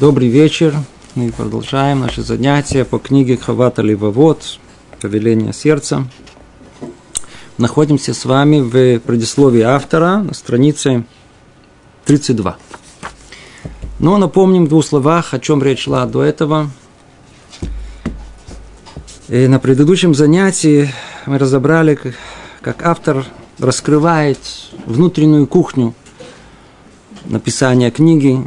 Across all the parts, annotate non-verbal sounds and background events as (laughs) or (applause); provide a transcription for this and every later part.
Добрый вечер. Мы продолжаем наши занятия по книге Хавата Ливовод «Повеление сердца». Находимся с вами в предисловии автора на странице 32. Но напомним в двух словах, о чем речь шла до этого. И на предыдущем занятии мы разобрали, как автор раскрывает внутреннюю кухню написания книги,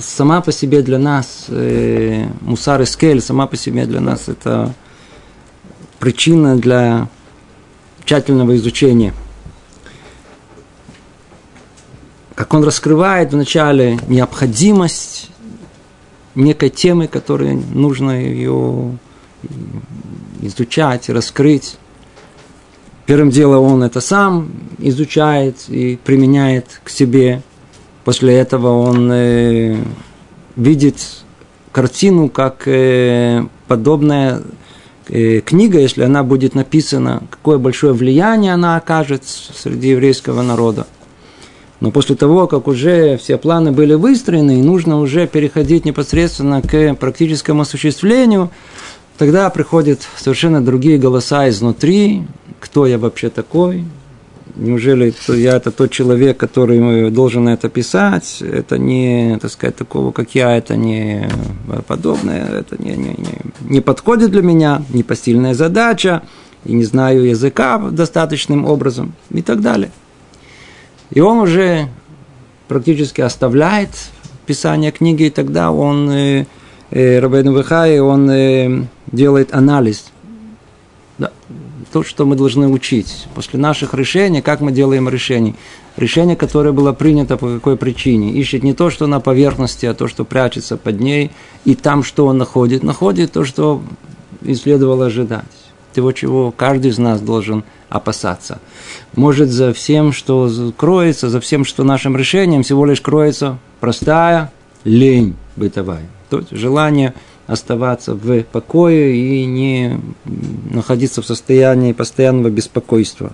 сама по себе для нас, э, мусар и скель, сама по себе для нас это причина для тщательного изучения. Как он раскрывает вначале необходимость некой темы, которой нужно ее изучать, раскрыть. Первым делом он это сам изучает и применяет к себе. После этого он э, видит картину как э, подобная э, книга, если она будет написана, какое большое влияние она окажет среди еврейского народа. Но после того, как уже все планы были выстроены, и нужно уже переходить непосредственно к практическому осуществлению, тогда приходят совершенно другие голоса изнутри, кто я вообще такой, неужели я это тот человек, который должен это писать, это не, так сказать, такого, как я, это не подобное, это не, не, не, не подходит для меня, не постельная задача, и не знаю языка достаточным образом и так далее. И он уже практически оставляет писание книги, и тогда он, э, э, Рабейн Вихай, он э, делает анализ то, что мы должны учить. После наших решений, как мы делаем решения. Решение, которое было принято по какой причине. Ищет не то, что на поверхности, а то, что прячется под ней. И там, что он находит. Находит то, что и следовало ожидать. Того, чего каждый из нас должен опасаться. Может, за всем, что кроется, за всем, что нашим решением, всего лишь кроется простая лень бытовая. То есть желание – оставаться в покое и не находиться в состоянии постоянного беспокойства.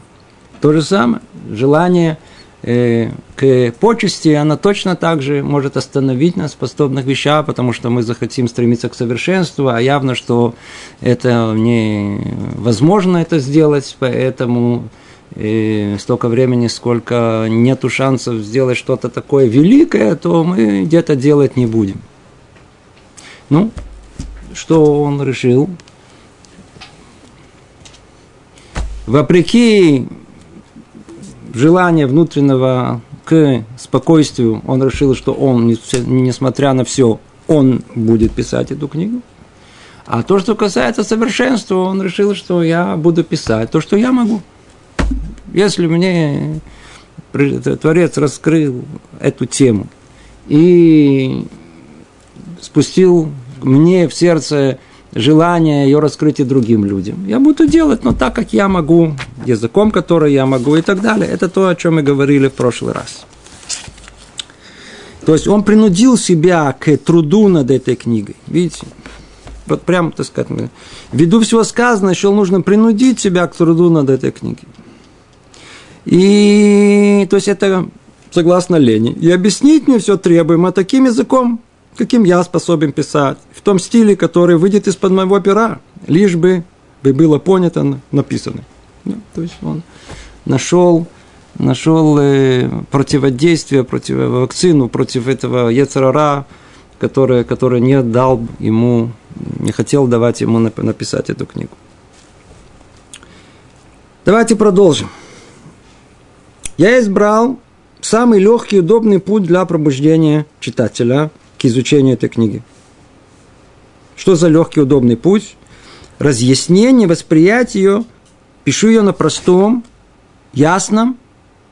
То же самое, желание э, к почести, она точно так же может остановить нас в подобных вещах, потому что мы захотим стремиться к совершенству, а явно, что это невозможно это сделать, поэтому и э, столько времени, сколько нету шансов сделать что-то такое великое, то мы где-то делать не будем. Ну, что он решил? Вопреки желанию внутреннего к спокойствию, он решил, что он, несмотря на все, он будет писать эту книгу. А то, что касается совершенства, он решил, что я буду писать то, что я могу. Если мне Творец раскрыл эту тему и спустил мне в сердце желание ее раскрыть и другим людям. Я буду делать, но так, как я могу, языком, который я могу и так далее. Это то, о чем мы говорили в прошлый раз. То есть он принудил себя к труду над этой книгой. Видите? Вот прям, так сказать, ввиду всего сказанного, еще нужно принудить себя к труду над этой книгой. И то есть это согласно Лене. И объяснить мне все требуемо таким языком, каким я способен писать, в том стиле, который выйдет из-под моего пера, лишь бы, бы было понято написано. Ну, то есть он нашел, нашел э, противодействие, против вакцину против этого Ецарара, который, который не дал ему, не хотел давать ему написать эту книгу. Давайте продолжим. Я избрал самый легкий и удобный путь для пробуждения читателя – к изучению этой книги. Что за легкий, удобный путь? Разъяснение, восприятие ее, пишу ее на простом, ясном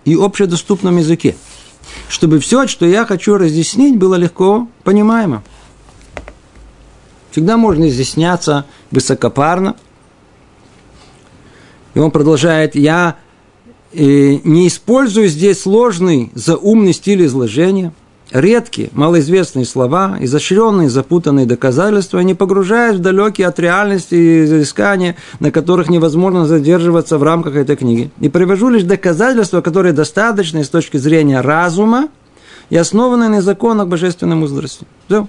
и общедоступном языке. Чтобы все, что я хочу разъяснить, было легко понимаемо. Всегда можно изъясняться высокопарно. И он продолжает, я э, не использую здесь сложный, заумный стиль изложения – редкие, малоизвестные слова, изощренные, запутанные доказательства, не погружаясь в далекие от реальности изыскания, на которых невозможно задерживаться в рамках этой книги. И привожу лишь доказательства, которые достаточны с точки зрения разума и основаны на законах божественной мудрости. Все.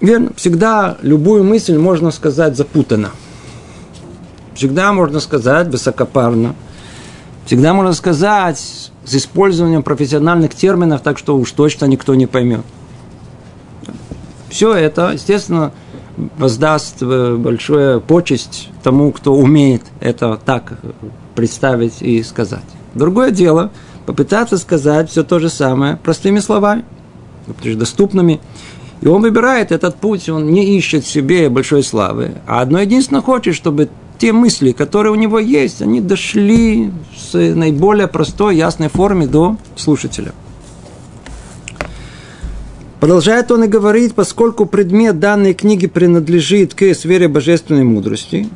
Верно. Всегда любую мысль можно сказать запутанно. Всегда можно сказать высокопарно. Всегда можно сказать с использованием профессиональных терминов, так что уж точно никто не поймет. Все это, естественно, воздаст э, большую почесть тому, кто умеет это так представить и сказать. Другое дело – попытаться сказать все то же самое простыми словами, доступными. И он выбирает этот путь, он не ищет себе большой славы, а одно единственное хочет, чтобы те мысли, которые у него есть, они дошли с наиболее простой, ясной форме до слушателя. Продолжает он и говорить, поскольку предмет данной книги принадлежит к сфере божественной мудрости,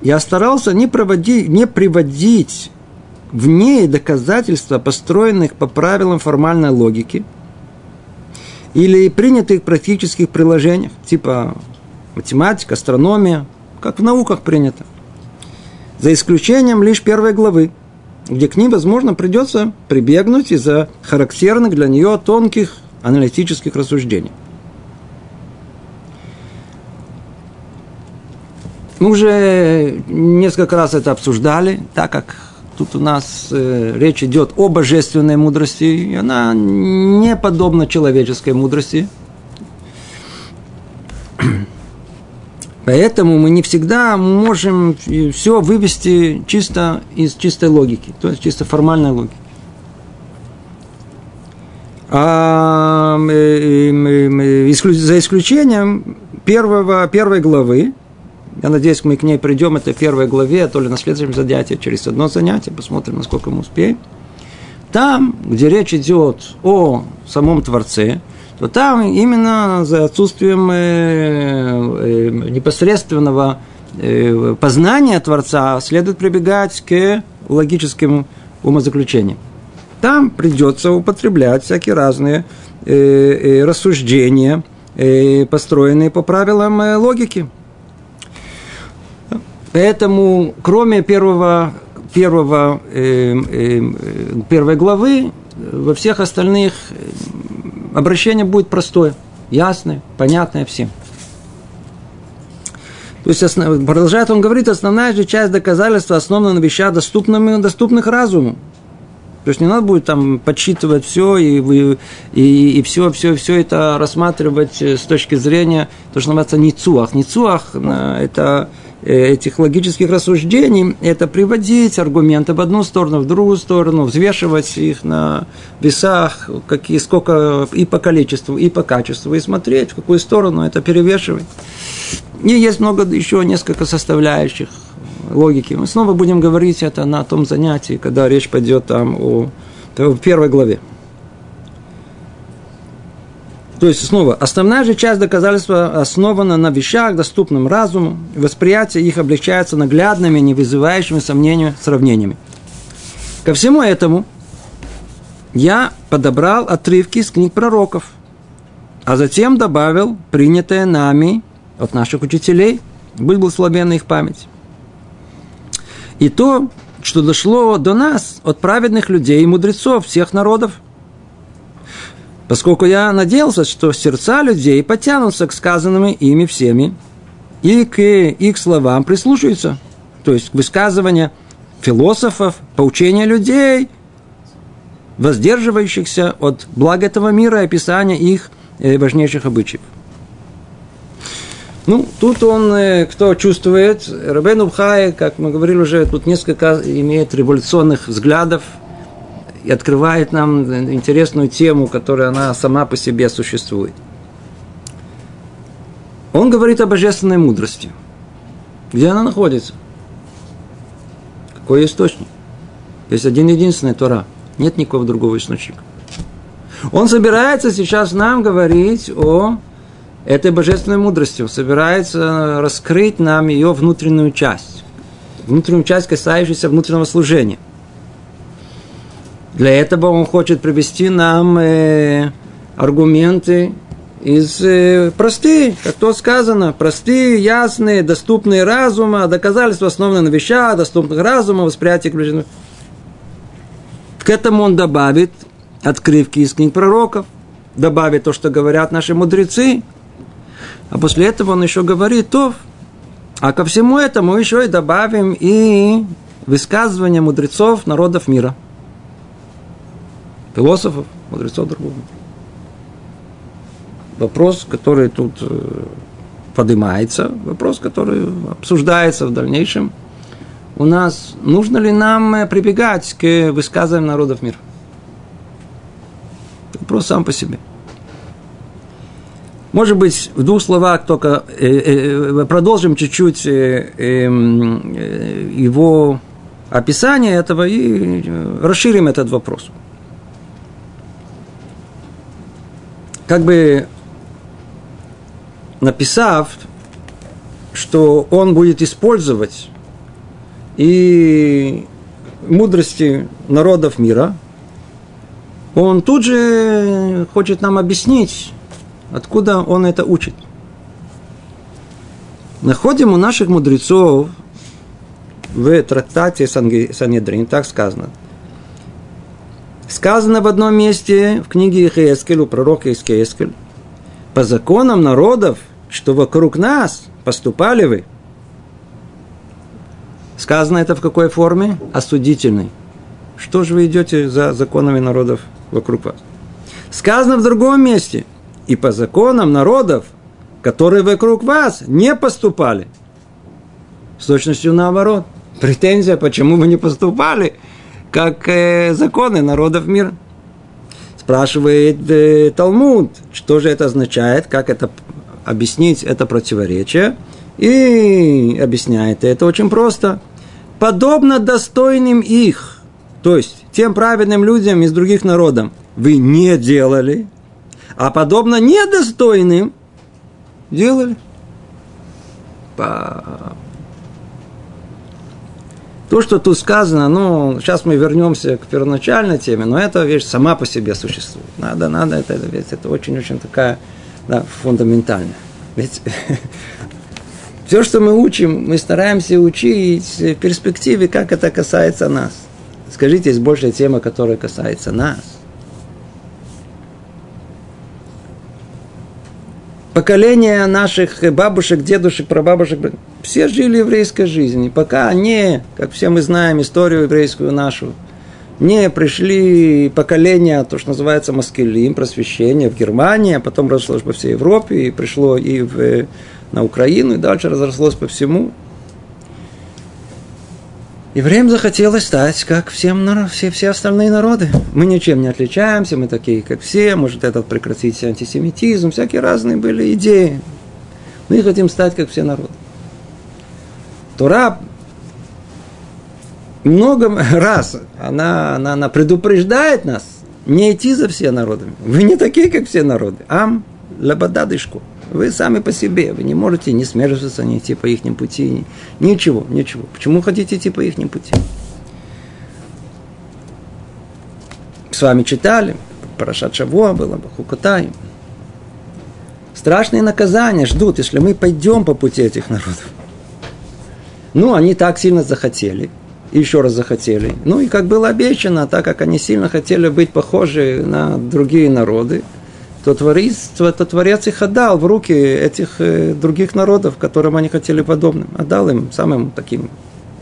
я старался не, проводить, не приводить в ней доказательства, построенных по правилам формальной логики или принятых практических приложениях, типа математика, астрономия, как в науках принято. За исключением лишь первой главы, где к ней, возможно, придется прибегнуть из-за характерных для нее тонких аналитических рассуждений. Мы уже несколько раз это обсуждали, так как тут у нас э, речь идет о божественной мудрости, и она не подобна человеческой мудрости. Поэтому мы не всегда можем все вывести чисто из чистой логики, то есть чисто формальной логики. А, за исключением первого, первой главы, я надеюсь, мы к ней придем, это первой главе, а то ли на следующем занятии, через одно занятие, посмотрим, насколько мы успеем. Там, где речь идет о самом Творце, то там именно за отсутствием э, э, непосредственного э, познания Творца следует прибегать к логическим умозаключениям там придется употреблять всякие разные э, э, рассуждения, э, построенные по правилам э, логики. Поэтому, кроме первого, первого, э, э, первой главы, во всех остальных э, обращение будет простое, ясное, понятное всем. То есть, основ... продолжает он говорить, основная же часть доказательства основана на вещах, доступных, доступных разуму. То есть не надо будет там подсчитывать все и, и, и все, все, все это рассматривать с точки зрения, то, что называется ницуах. Ницуах э, – это э, этих логических рассуждений, это приводить аргументы в одну сторону, в другую сторону, взвешивать их на весах, какие, сколько и по количеству, и по качеству, и смотреть, в какую сторону это перевешивать. И есть много еще несколько составляющих – логики. Мы снова будем говорить это на том занятии, когда речь пойдет там о, в первой главе. То есть, снова, основная же часть доказательства основана на вещах, доступным разуму, восприятие их облегчается наглядными, не вызывающими сомнения сравнениями. Ко всему этому я подобрал отрывки из книг пророков, а затем добавил принятые нами от наших учителей, будь благословенна их память и то, что дошло до нас от праведных людей и мудрецов всех народов. Поскольку я надеялся, что сердца людей потянутся к сказанным ими всеми и к их словам прислушаются, то есть к высказыванию философов, поучения людей, воздерживающихся от блага этого мира и описания их э, важнейших обычаев. Ну, тут он, э, кто чувствует, Рабен Убхай, как мы говорили уже, тут несколько имеет революционных взглядов и открывает нам интересную тему, которая она сама по себе существует. Он говорит о божественной мудрости. Где она находится? Какой источник? Есть один единственный Тора. Нет никакого другого источника. Он собирается сейчас нам говорить о этой божественной мудростью собирается раскрыть нам ее внутреннюю часть. Внутреннюю часть, касающуюся внутреннего служения. Для этого он хочет привести нам э, аргументы из э, простые, как то сказано, простые, ясные, доступные разума, доказательства основаны на вещах, доступных разума, восприятие ключевых. К этому он добавит открывки из книг пророков, добавит то, что говорят наши мудрецы – А после этого он еще говорит, то, а ко всему этому еще и добавим и высказывания мудрецов народов мира. Философов, мудрецов другого. Вопрос, который тут э, поднимается, вопрос, который обсуждается в дальнейшем. У нас нужно ли нам э, прибегать к высказываниям народов мира? Вопрос сам по себе. Может быть, в двух словах только э, продолжим чуть-чуть эм, его описание этого и расширим этот вопрос. Как бы написав, что он будет использовать и мудрости народов мира, он тут же хочет нам объяснить, откуда он это учит. Находим у наших мудрецов в трактате Санедрин, так сказано. Сказано в одном месте в книге Ихескель, у пророка Искескель, по законам народов что вокруг нас поступали вы. Сказано это в какой форме? Осудительной. Что же вы идете за законами народов вокруг вас? Сказано в другом месте. И по законам народов, которые вокруг вас не поступали. С точностью наоборот. Претензия, почему вы не поступали, как э, законы народов мира. Спрашивает э, Талмуд, что же это означает, как это объяснить это противоречие. И объясняет это очень просто. Подобно достойным их, то есть тем праведным людям из других народов, вы не делали, а подобно недостойным делали. То, что тут сказано, ну, сейчас мы вернемся к первоначальной теме, но эта вещь сама по себе существует. Надо, надо, это, это, это очень-очень такая да, фундаментально. Ведь (laughs) все, что мы учим, мы стараемся учить в перспективе, как это касается нас. Скажите, есть большая тема, которая касается нас. Поколение наших бабушек, дедушек, прабабушек, все жили еврейской жизнью. Пока они, как все мы знаем, историю еврейскую нашу – не пришли поколения, то, что называется маскелим, просвещение в Германии, а потом разошлось по всей Европе, и пришло и в, на Украину, и дальше разрослось по всему. Евреям захотелось стать, как всем, все, все остальные народы. Мы ничем не отличаемся, мы такие, как все, может, этот прекратить антисемитизм, всякие разные были идеи. Мы хотим стать, как все народы. Тура много (laughs) раз она, она, она предупреждает нас не идти за все народы. Вы не такие, как все народы. Ам лабададышку. Вы сами по себе. Вы не можете не смешиваться, не идти по их пути. Ничего, ничего. Почему хотите идти по их пути? С вами читали. Парашат Шавуа было, Бахукотай. Страшные наказания ждут, если мы пойдем по пути этих народов. Ну, они так сильно захотели – еще раз захотели. Ну и как было обещано, так как они сильно хотели быть похожи на другие народы, то Творец, то Творец их отдал в руки этих э, других народов, которым они хотели подобным. Отдал им самым таким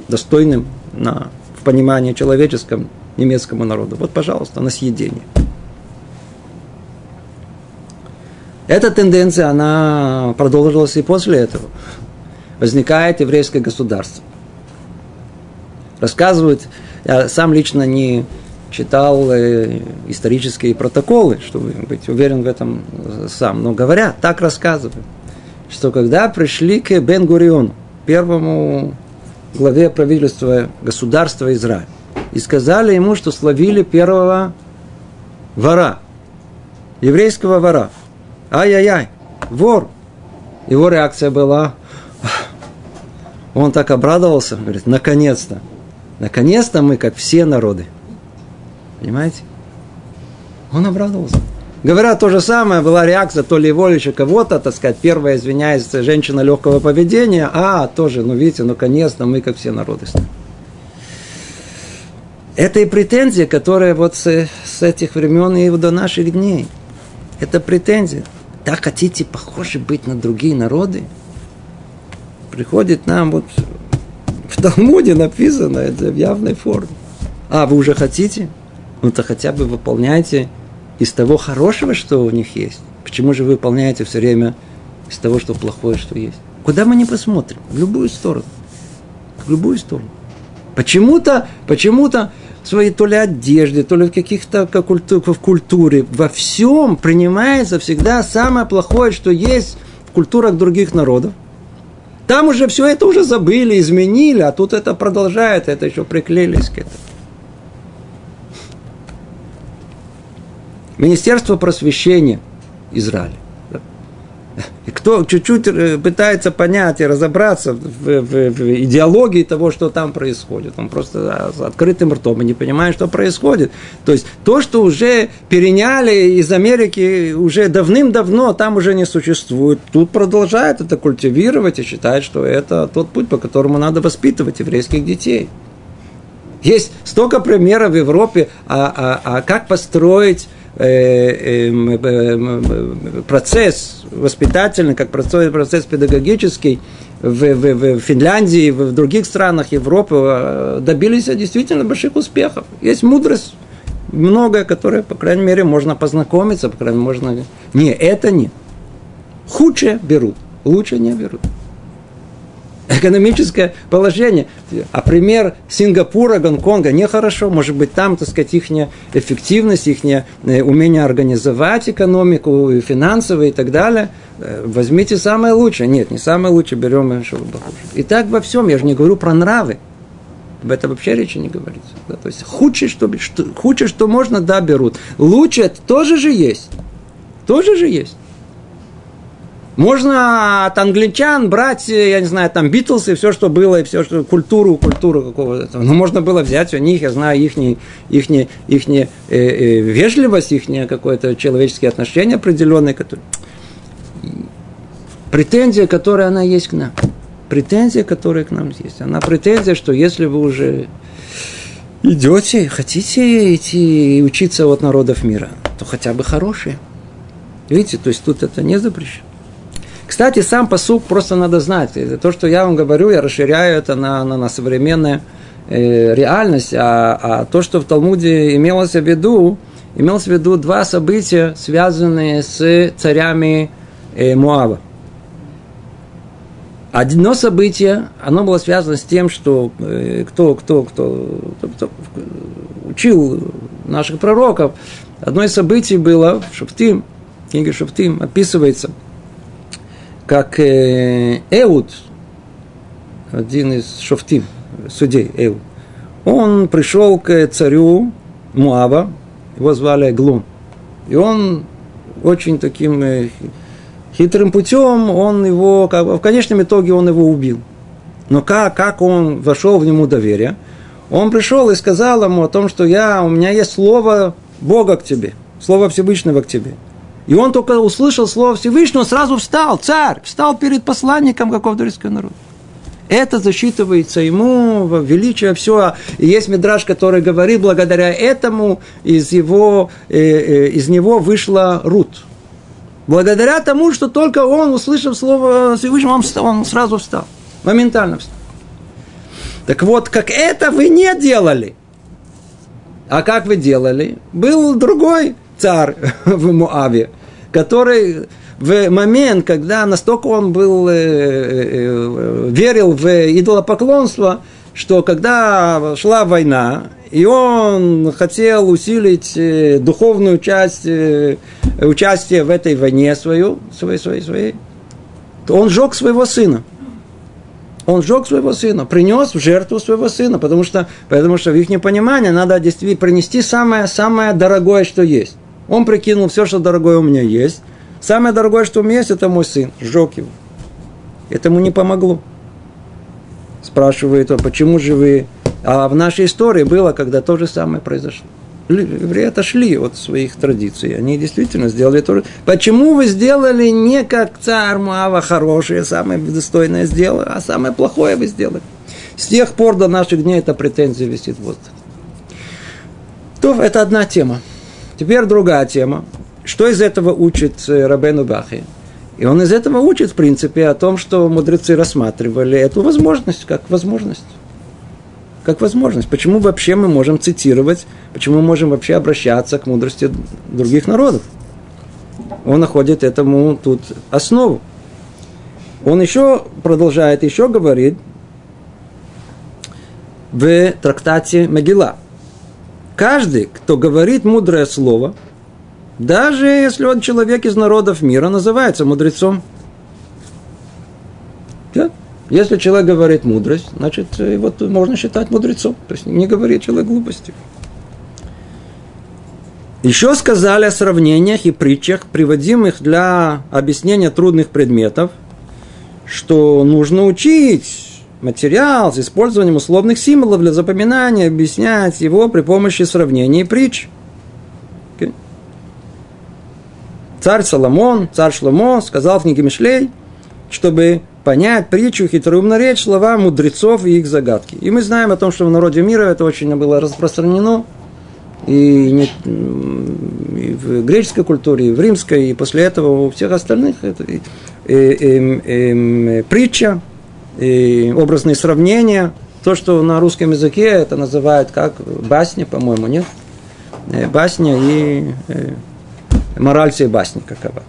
достойным на, в понимании человеческом немецкому народу. Вот, пожалуйста, на съедение. Эта тенденция, она продолжилась и после этого. Возникает еврейское государство рассказывают, я сам лично не читал э, исторические протоколы, чтобы быть уверен в этом сам, но говорят, так рассказывают, что когда пришли к Бен Гуриону, первому главе правительства государства Израиль, и сказали ему, что словили первого вора, еврейского вора. Ай-яй-яй, вор. Его реакция была, он так обрадовался, говорит, наконец-то, Наконец-то мы, как все народы. Понимаете? Он обрадовался. Говорят, то же самое, была реакция то ли его, еще кого-то, так сказать, первая, извиняюсь, женщина легкого поведения, а, тоже, ну, видите, наконец-то мы, как все народы. Это и претензия, которая вот с, с этих времен и до наших дней. Это претензия. так хотите похожи быть на другие народы? Приходит нам вот в Талмуде написано это в явной форме. А, вы уже хотите? Ну, то хотя бы выполняйте из того хорошего, что у них есть. Почему же вы выполняете все время из того, что плохое, что есть? Куда мы не посмотрим? В любую сторону. В любую сторону. Почему-то, почему-то в своей то ли одежде, то ли в каких-то как культур, в культуре, во всем принимается всегда самое плохое, что есть в культурах других народов. Там уже все это уже забыли, изменили, а тут это продолжает, это еще приклеились к этому. Министерство просвещения Израиля. И кто чуть-чуть э, пытается понять и разобраться в, в, в идеологии того, что там происходит, он просто с открытым ртом и не понимает, что происходит. То есть то, что уже переняли из Америки уже давным-давно, там уже не существует. Тут продолжает это культивировать и считает, что это тот путь, по которому надо воспитывать еврейских детей. Есть столько примеров в Европе, а, а, а как построить процесс воспитательный, как процесс педагогический в, в, в Финляндии, в других странах Европы э, добились действительно больших успехов. Есть мудрость многое, которое, по крайней мере, можно познакомиться, по крайней мере, можно... Не, это не. Худшее берут, лучше не берут экономическое положение. А пример Сингапура, Гонконга нехорошо. Может быть, там, так сказать, их эффективность, их э, умение организовать экономику, и финансовую и так далее. Э, возьмите самое лучшее. Нет, не самое лучшее, берем что похуже. И так во всем. Я же не говорю про нравы. Об этом вообще речи не говорится. Да? То есть худшее, что, что, худшее, что можно, да, берут. Лучше тоже же есть. Тоже же есть. Можно от англичан брать, э, я не знаю, там Битлз и все, что было, и все, что культуру, культуру какого-то. Но можно было взять у них, я знаю, их, их, их э, э, вежливость, их какое-то человеческие отношения определенные, которые... Претензия, которая она есть к нам. Претензия, которая к нам есть. Она претензия, что если вы уже идете, хотите идти учиться от народов мира, то хотя бы хорошие. Видите, то есть тут это не запрещено. Кстати, сам посук просто надо знать. То, что я вам говорю, я расширяю это на, на, на современную э, реальность. А, а то, что в Талмуде имелось в виду, имелось в виду два события, связанные с царями э, Муава. Одно событие, оно было связано с тем, что э, кто, кто, кто, кто, кто учил наших пророков, одно из событий было в Шафтим, в книге Шафтим описывается – как э, Эуд, один из шофтим, судей Эуд, он пришел к царю Муава, его звали Глум. И он очень таким э, хитрым путем, он его, как, в конечном итоге он его убил. Но как, как он вошел в нему доверие? Он пришел и сказал ему о том, что я, у меня есть слово Бога к тебе, слово Всевышнего к тебе – и он только услышал слово Всевышнего, сразу встал, царь, встал перед посланником какого-то еврейского народа. Это засчитывается ему величие все. И есть мидраж, который говорит, благодаря этому из, его, э, э, из него вышла Рут. Благодаря тому, что только он, услышав слово Всевышнего, он, встал, он сразу встал. Моментально встал. Так вот, как это вы не делали. А как вы делали? Был другой царь (laughs) в Муаве, который в момент, когда настолько он был, э, э, верил в идолопоклонство, что когда шла война, и он хотел усилить э, духовную часть, участие в этой войне свою, своей, своей, своей, то он сжег своего сына. Он сжег своего сына, принес в жертву своего сына, потому что, потому что в их непонимании надо действительно принести самое, самое дорогое, что есть. Он прикинул все, что дорогое у меня есть. Самое дорогое, что у меня есть, это мой сын. Сжег его. Этому не помогло. Спрашивает он, почему же вы... А в нашей истории было, когда то же самое произошло. Евреи отошли от своих традиций. Они действительно сделали то же. Почему вы сделали не как царь Муава хорошее, самое достойное сделали, а самое плохое вы сделали? С тех пор до наших дней эта претензия висит в воздухе. То это одна тема. Теперь другая тема. что из этого учит э, Рабену Бахи? И он из этого учит, в принципе, о том, что мудрецы рассматривали эту возможность как возможность. Как возможность. Почему вообще мы можем цитировать, почему мы можем вообще обращаться к мудрости других народов? Он находит этому тут основу. Он еще продолжает, еще говорит в трактате Могила. Каждый, кто говорит мудрое слово, даже если он человек из народов мира, называется мудрецом. Да? Если человек говорит мудрость, значит, его можно считать мудрецом. То есть не говорит человек глупости. Еще сказали о сравнениях и притчах, приводимых для объяснения трудных предметов, что нужно учить материал с использованием условных символов для запоминания, объяснять его при помощи сравнений и притч. Okay. Царь Соломон, царь Шломо сказал в книге Мишлей, чтобы понять притчу, хитроумно речь, слова мудрецов и их загадки. И мы знаем о том, что в народе мира это очень было распространено, и, не, и в греческой культуре, и в римской, и после этого у всех остальных это и, и, и, и, притча, и образные сравнения. То, что на русском языке это называют как басня, по-моему, нет? Э, басня и э, мораль всей басни какова.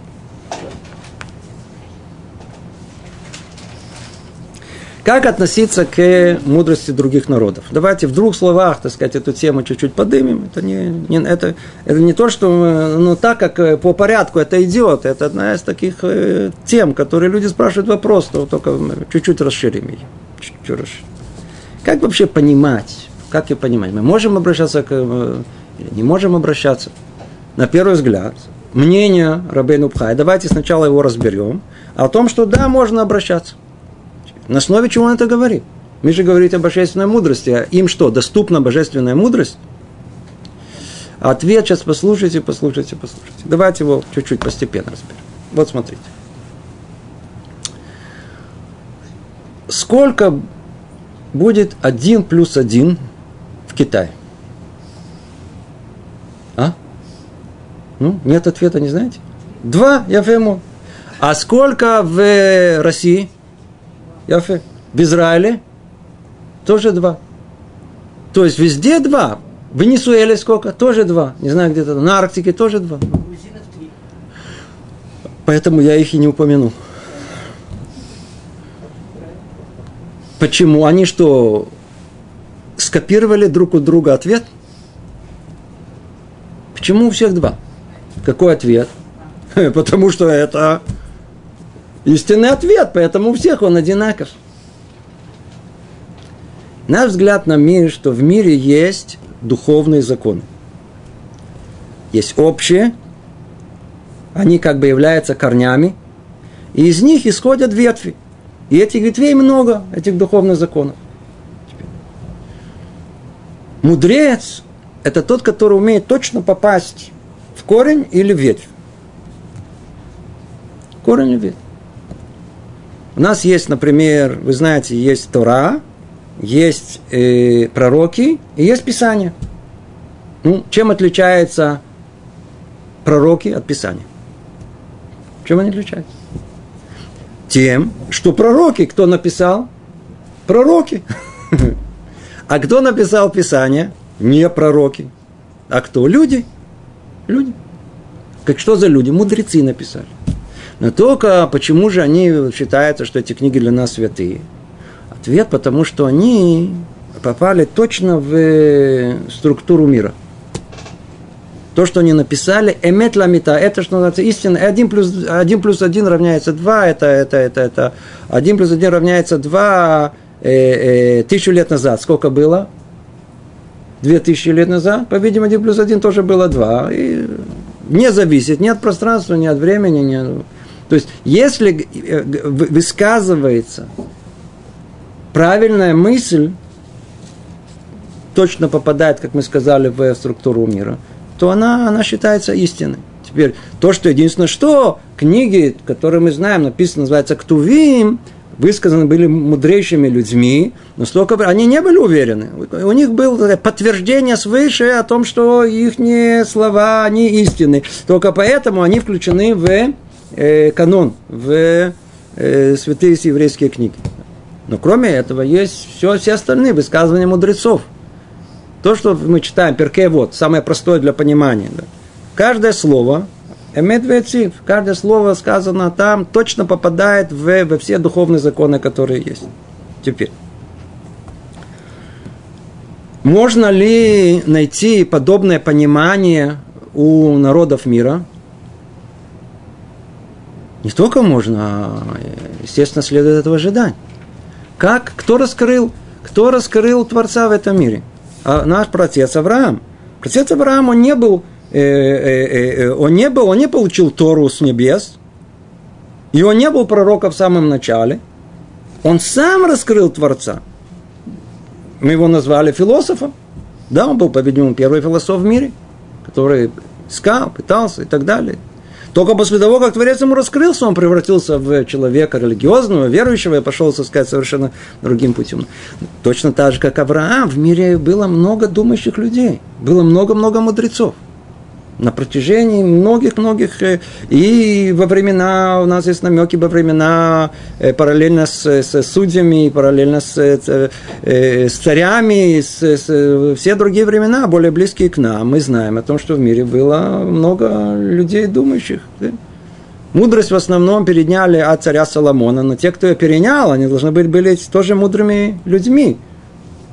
Как относиться к мудрости других народов? Давайте в двух словах, так сказать, эту тему чуть-чуть подымем. Это не, не, это, это не то, что, ну, так как э, по порядку это идет, это одна из таких э, тем, которые люди спрашивают вопрос, то только чуть-чуть расширим ее. Чуть-чуть расширим. Как вообще понимать? Как ее понимать? Мы можем обращаться к... Э, или не можем обращаться? На первый взгляд, мнение Рабейну Пхай, давайте сначала его разберем, о том, что да, можно обращаться. На основе чего он это говорит? Мы же говорим о божественной мудрости. А им что, доступна божественная мудрость? Ответ сейчас послушайте, послушайте, послушайте. Давайте его чуть-чуть постепенно разберем. Вот смотрите. Сколько будет один плюс один в Китае? А? Ну, нет ответа, не знаете? Два, я пойму. А сколько в России? Яфе. В Израиле тоже два. То есть везде два. В Венесуэле сколько? Тоже два. Не знаю, где-то. На Арктике тоже два. Поэтому я их и не упомянул. Почему? Они что, скопировали друг у друга ответ? Почему у всех два? Какой ответ? (laughs) Потому что это истинный ответ, поэтому у всех он одинаков. Наш взгляд на мир, что в мире есть духовные законы. Есть общие, они как бы являются корнями, и из них исходят ветви. И этих ветвей много, этих духовных законов. Мудрец – это тот, который умеет точно попасть в корень или в ветвь. Корень или ветвь. У нас есть, например, вы знаете, есть Тора, есть э, пророки и есть Писание. Ну, чем отличаются пророки от Писания? Чем они отличаются? Тем, что пророки, кто написал? Пророки. (laughs) А кто написал Писание? Не пророки. А кто? Люди. Люди. Как что за люди? Мудрецы написали. Но только почему же они считаются, что эти книги для нас святые? Ответ, потому что они попали точно в э, структуру мира. То, что они написали, эмет ламита, это что называется истина. Один плюс, один плюс один равняется два, это, это, это, это. Один плюс один равняется два э, э, тысячу лет назад. Сколько было? Две тысячи лет назад. По-видимому, один плюс один тоже было два. И не зависит ни от пространства, ни от времени, ни... То есть, если э, высказывается правильная мысль, точно попадает, как мы сказали, в структуру мира, то она, она считается истиной. Теперь, то, что единственное, что книги, которые мы знаем, написано, называется «Ктувим», высказаны были мудрейшими людьми, но столько они не были уверены. У них было подтверждение свыше о том, что их слова, они истины. Только поэтому они включены в э, канон, в э, святые еврейские книги. Но кроме этого есть все, все остальные высказывания мудрецов. То, что мы читаем, перке вот, самое простое для понимания. Да. Каждое слово Эмет вецив. Каждое слово сказано там точно попадает в, во все духовные законы, которые есть. Теперь. Можно ли найти подобное понимание у народов мира? Не только можно, а, естественно, следует этого ожидать. Как? Кто раскрыл? Кто раскрыл Творца в этом мире? А наш протец Авраам. Протец Авраам, он не был Э, э, э, он не был, он не получил Тору с небес, и он не был пророком в самом начале. Он сам раскрыл Творца. Мы его назвали философом. Да, он был, по-видимому, первый философ в мире, который искал, пытался и так далее. Только после того, как Творец ему раскрылся, он превратился в человека религиозного, верующего и пошел, так сказать, совершенно другим путем. Точно так же, как Авраам, в мире было много думающих людей, было много-много мудрецов на протяжении многих-многих, э, и во времена, у нас есть намеки во времена э, параллельно с, с судьями, параллельно с, с, э, с царями, с, с, все другие времена, более близкие к нам, мы знаем о том, что в мире было много людей думающих. Да? Мудрость в основном переняли от царя Соломона, но те, кто ее перенял, они должны быть были тоже мудрыми людьми.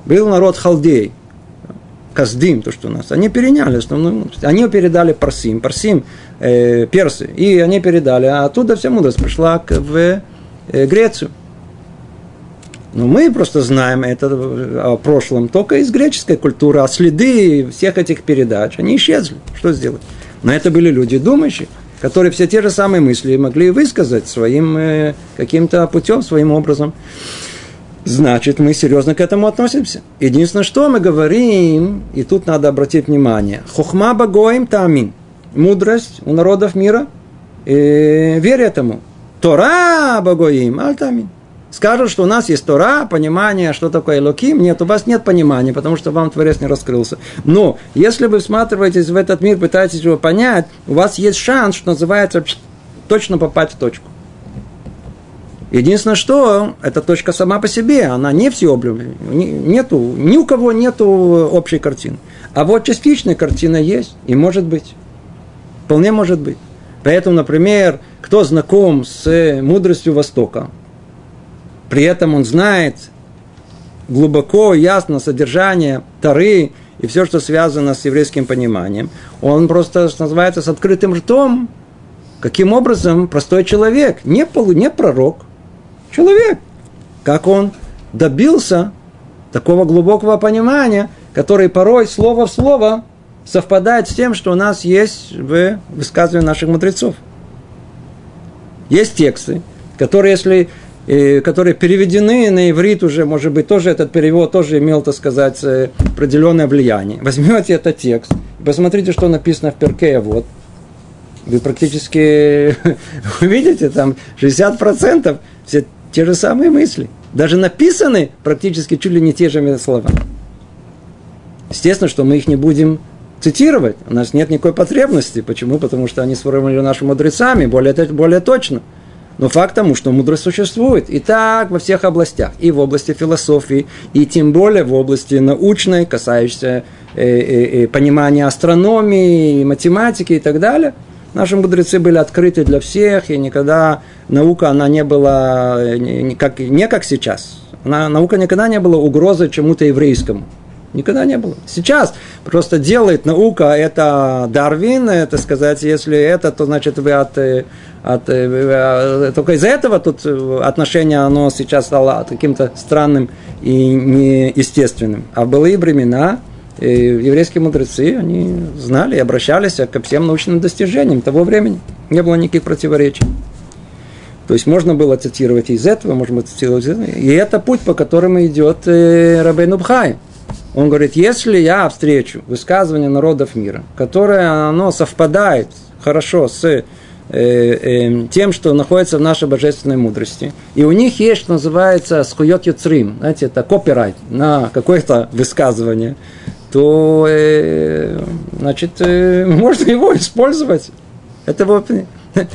Был народ халдей, Каздим, то, что у нас, они переняли основную Они передали Парсим, Парсим, э, персы, и они передали, а оттуда вся мудрость пришла к, в э, Грецию. Но мы просто знаем это о прошлом только из греческой культуры, а следы всех этих передач, они исчезли. Что сделать? Но это были люди думающие, которые все те же самые мысли могли высказать своим э, каким-то путем, своим образом значит, мы серьезно к этому относимся. Единственное, что мы говорим, и тут надо обратить внимание, хухма багоим тамин, мудрость у народов мира, и верь этому. Тора багоим альтамин. Скажут, что у нас есть Тора, понимание, что такое Локим. Нет, у вас нет понимания, потому что вам Творец не раскрылся. Но если вы всматриваетесь в этот мир, пытаетесь его понять, у вас есть шанс, что называется, точно попасть в точку. Единственное, что эта точка сама по себе, она не всеобъемлющая. Нету, ни у кого нету общей картины. А вот частичная картина есть, и может быть. Вполне может быть. Поэтому, например, кто знаком с мудростью Востока, при этом он знает глубоко, ясно содержание Тары и все, что связано с еврейским пониманием, он просто, что называется, с открытым ртом, каким образом простой человек, не, полу, не пророк, человек. Как он добился такого глубокого понимания, который порой слово в слово совпадает с тем, что у нас есть в высказывании наших мудрецов. Есть тексты, которые, если э, которые переведены на иврит уже, может быть, тоже этот перевод тоже имел, так сказать, э, определенное влияние. Возьмете этот текст, посмотрите, что написано в Перке, вот, вы практически (laughs) увидите, там 60% все те же самые мысли. Даже написаны практически чуть ли не те же слова. Естественно, что мы их не будем цитировать. У нас нет никакой потребности. Почему? Потому что они сформулированы нашими мудрецами более, более точно. Но факт тому, что мудрость существует. И так во всех областях. И в области философии, и тем более в области научной, касающейся э, э, э, понимания астрономии, математики и так далее – Наши мудрецы были открыты для всех, и никогда наука, она не была не как, не как сейчас. Она, наука никогда не была угрозой чему-то еврейскому. Никогда не было. Сейчас просто делает наука, это Дарвин, это сказать, если это, то значит вы от, от только из-за этого тут отношение, оно сейчас стало каким-то странным и неестественным. А в былые времена, и еврейские мудрецы, они знали и обращались ко всем научным достижениям того времени. Не было никаких противоречий. То есть можно было цитировать из этого, можно цитировать из этого. И это путь, по которому идет э, Рабейн Убхай. Он говорит, если я встречу высказывание народов мира, которое оно совпадает хорошо с э, э, тем, что находится в нашей божественной мудрости. И у них есть, что называется, скует юцрим, знаете, это копирайт на какое-то высказывание, то, э, значит, э, (laughs) можно его использовать. Это вот,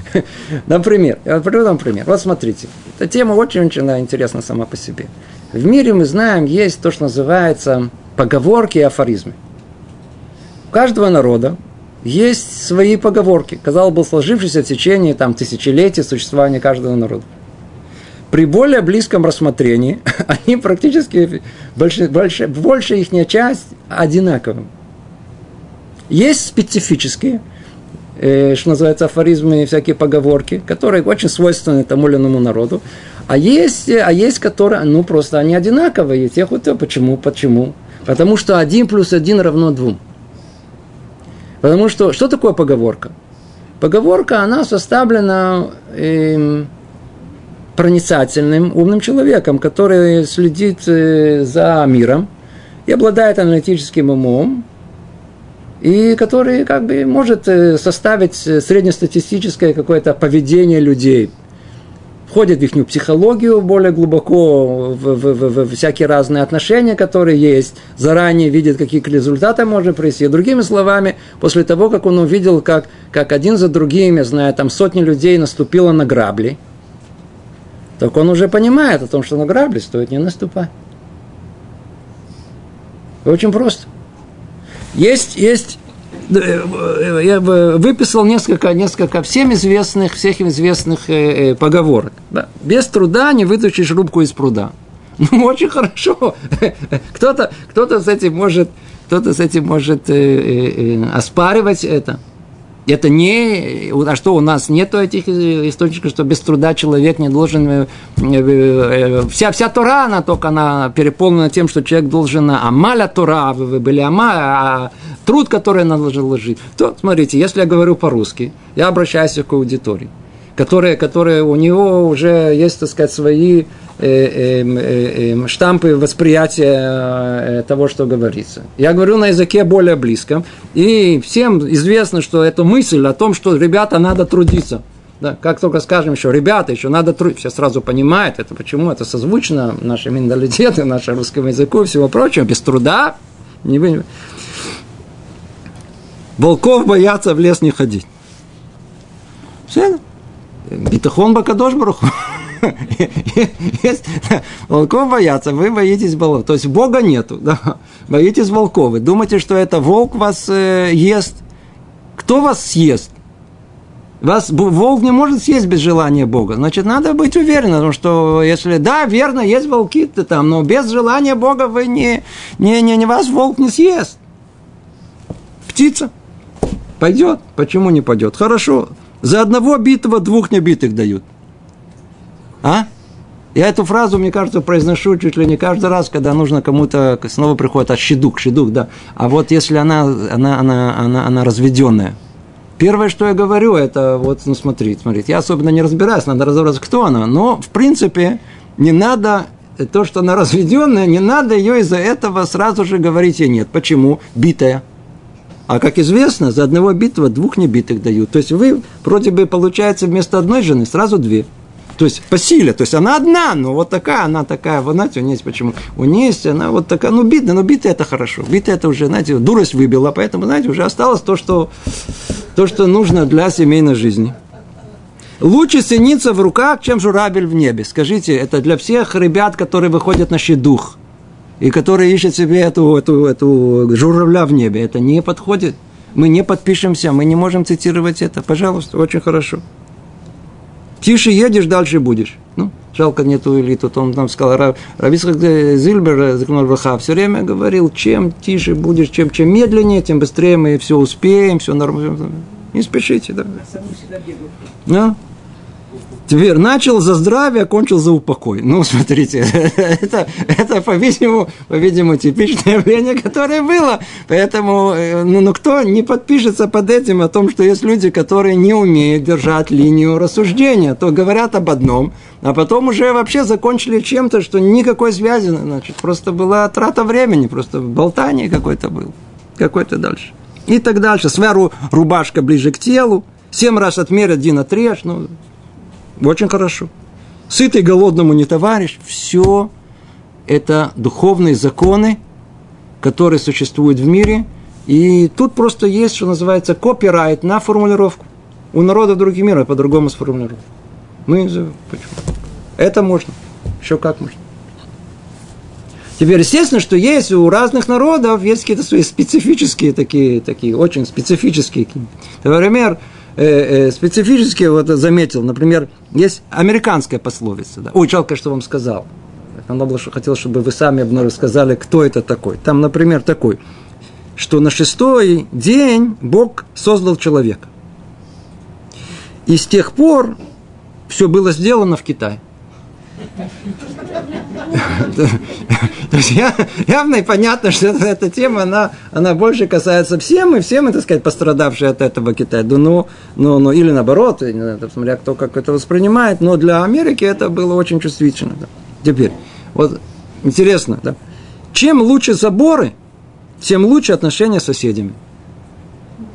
(laughs) например, я приведу вам пример. Вот смотрите, эта тема очень-очень интересна сама по себе. В мире мы знаем, есть то, что называется поговорки и афоризмы. У каждого народа есть свои поговорки, казалось бы, сложившиеся в течение там, тысячелетий существования каждого народа. При более близком рассмотрении (laughs) они практически, больше, больше, большая их часть одинаковы. Есть специфические, э, что называется, афоризмы, всякие поговорки, которые очень свойственны тому или иному народу. А есть, а есть которые, ну, просто они одинаковые. Тех вот, почему, почему? Потому что один плюс один равно двум. Потому что, что такое поговорка? Поговорка, она составлена э, проницательным, умным человеком, который следит э, за миром и обладает аналитическим умом, и который как бы может э, составить среднестатистическое какое-то поведение людей – входит в их психологию более глубоко, в, в, в, в всякие разные отношения, которые есть, заранее видит, какие результаты можно привести. Другими словами, после того, как он увидел, как, как один за другим, я знаю, там сотни людей наступило на грабли, так он уже понимает о том, что на грабли стоит не наступать. Очень просто. Есть, есть Э, я выписал несколько, несколько всем известных, всех известных э, э, поговорок. Да. Без труда не вытащишь рубку из пруда. (laughs) Ну, очень хорошо. (laughs) Кто-то кто с этим может, кто-то с этим может оспаривать это. Это не... А что, у нас нету этих источников, что без труда человек не должен... Э, э, э, вся, вся Тора, она только она переполнена тем, что человек должен... Амаля Тора, вы были ама, а труд, который надо ложить. То, смотрите, если я говорю по-русски, я обращаюсь к аудитории, которые, которые у него уже есть, так сказать, свои штампы восприятия э, того, что говорится. Я говорю на языке более близком, и всем известно, что эта мысль о том, что ребята надо трудиться. Да, как только скажем еще, ребята, еще надо трудиться, все сразу понимают, это почему, это созвучно нашему менталитету, (laughs) нашему русскому языку и всего прочего, без труда. Не вы... Волков боятся в лес не ходить. Все. Битахон Бакадош Баруху. (laughs) (laughs) волков боятся, вы боитесь волков. То есть Бога нету, да? боитесь волков. Вы думаете, что это волк вас э, ест? Кто вас съест? Вас волк не может съесть без желания Бога. Значит, надо быть уверенным, что если да, верно, есть волки-то там, но без желания Бога вы не, не, не, не вас волк не съест. Птица пойдет. Почему не пойдет? Хорошо. За одного битого двух небитых дают. А? Я эту фразу, мне кажется, произношу чуть ли не каждый раз, когда нужно кому-то снова приходит, а щедук, щедук, да. А вот если она, она, она, она, она разведенная, Первое, что я говорю, это вот, ну, смотрите, смотрите, я особенно не разбираюсь, надо разобраться, кто она, но, в принципе, не надо, то, что она разведенная, не надо ее из-за этого сразу же говорить ей нет. Почему? Битая. А как известно, за одного битого двух небитых дают. То есть вы, вроде бы, получается, вместо одной жены сразу две. То есть по силе, то есть она одна, но вот такая, она такая, вы знаете, у нее есть почему? У нее есть, она вот такая, ну битая, но битая это хорошо, битая это уже, знаете, дурость выбила, поэтому, знаете, уже осталось то, что, то, что нужно для семейной жизни. Лучше синица в руках, чем журавель в небе. Скажите, это для всех ребят, которые выходят на щедух и которые ищут себе эту, эту, эту журавля в небе. Это не подходит. Мы не подпишемся, мы не можем цитировать это. Пожалуйста, очень хорошо. Тише едешь, дальше будешь. Ну, жалко нету элиту. Он там сказал, Рависхак Зильбер, Ваха, все время говорил, чем тише будешь, чем, чем медленнее, тем быстрее мы все успеем, все нормально. Не спешите, да. Ну, Теперь начал за здравие, кончил за упокой. Ну, смотрите, (laughs) это, это по-видимому, по-видимому, типичное явление, которое было. Поэтому, э, ну, ну, кто не подпишется под этим о том, что есть люди, которые не умеют держать линию рассуждения, то говорят об одном, а потом уже вообще закончили чем-то, что никакой связи, значит, просто была трата времени, просто болтание какое-то было, какое-то дальше. И так дальше. Сверху рубашка ближе к телу, Семь раз отмерь, один отрежь. Ну, очень хорошо. Сытый голодному не товарищ. Все это духовные законы, которые существуют в мире. И тут просто есть, что называется, копирайт на формулировку. У народа других мира по-другому сформулировано. Мы почему? Это можно. Еще как можно. Теперь, естественно, что есть у разных народов есть какие-то свои специфические такие, такие очень специфические. Например, э, э, специфические, вот заметил, например, есть американская пословица. Да? Ой, жалко, что вам сказал. Надо было, хотел, чтобы вы сами рассказали, кто это такой. Там, например, такой, что на шестой день Бог создал человека. И с тех пор все было сделано в Китае. (laughs) То есть явно и понятно, что эта тема, она, она больше касается всем, и всем, так сказать, пострадавшие от этого Китая. Ну, ну, ну, или наоборот, смотря кто как это воспринимает, но для Америки это было очень чувствительно. Да. Теперь, вот интересно, да, чем лучше заборы, тем лучше отношения с соседями.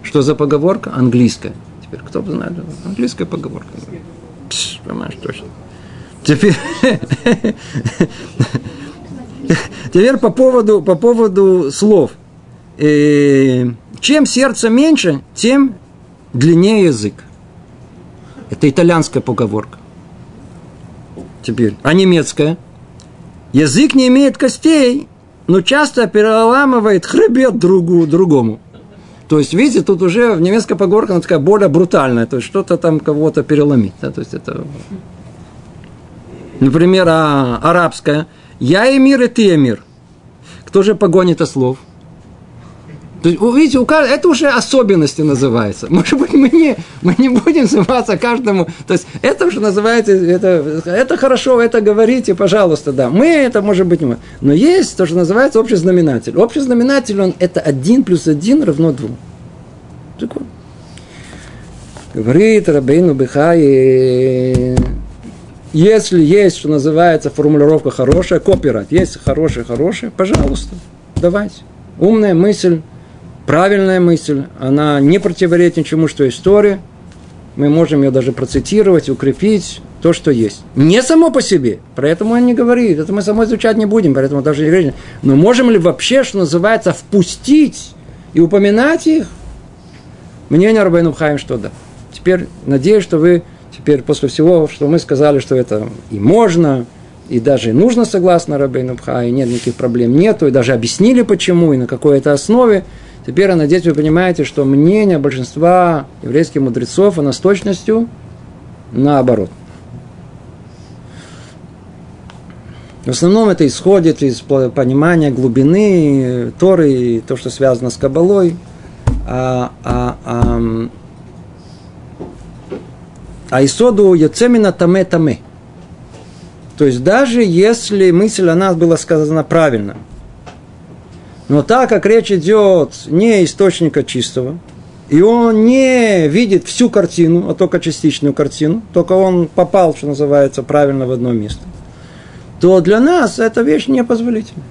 Что за поговорка? Английская. Теперь кто бы знает, английская поговорка. Пш, понимаешь, точно. Теперь, теперь по поводу, по поводу слов. Э, чем сердце меньше, тем длиннее язык. Это итальянская поговорка. Теперь, а немецкая? Язык не имеет костей, но часто переламывает хребет другу, другому. То есть, видите, тут уже в немецкой поговорке она такая более брутальная, то есть что-то там кого-то переломить. Да? То есть это Например, а, арабская. Я эмир, и ты эмир. Кто же погонит слов? То есть, видите, у каждого, это уже особенности называется. (laughs) Может быть, мы не, мы не будем заниматься каждому. То есть, это уже называется, это, это хорошо, это говорите, пожалуйста, да. Мы это, может быть, не мы. Но есть то, что называется общий знаменатель. Общий знаменатель, он это один плюс один равно двум. Говорит Рабейну Бехай, если есть, что называется, формулировка хорошая, копирайт, есть хорошая, хорошая, пожалуйста, давайте. Умная мысль, правильная мысль, она не противоречит ничему, что история. Мы можем ее даже процитировать, укрепить то, что есть. Не само по себе, поэтому он не говорит, это мы само изучать не будем, поэтому даже не говорим. Но можем ли вообще, что называется, впустить и упоминать их? Мнение Рабейну Хаим, что да. Теперь надеюсь, что вы Теперь после всего, что мы сказали, что это и можно, и даже нужно согласно Рабейну Пха, и нет никаких проблем нету, и даже объяснили почему, и на какой это основе, теперь, я надеюсь, вы понимаете, что мнение большинства еврейских мудрецов, оно с точностью наоборот. В основном это исходит из понимания глубины Торы и то, что связано с Кабалой. А, а, а, а исоду яцемина таме таме. То есть даже если мысль о нас была сказана правильно, но так как речь идет не источника чистого, и он не видит всю картину, а только частичную картину, только он попал, что называется, правильно в одно место, то для нас эта вещь непозволительна.